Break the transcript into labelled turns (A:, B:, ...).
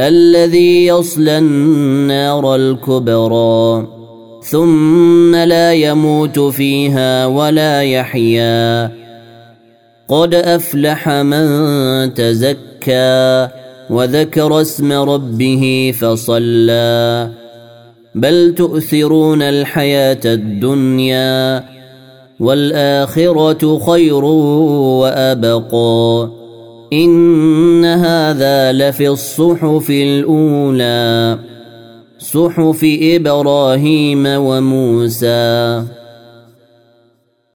A: الذي يصلى النار الكبرى ثم لا يموت فيها ولا يحيا. قد أفلح من تزكى وذكر اسم ربه فصلى. بل تؤثرون الحياة الدنيا والآخرة خير وأبقى. إن هذا لفي الصحف الأولى صحف إبراهيم وموسى.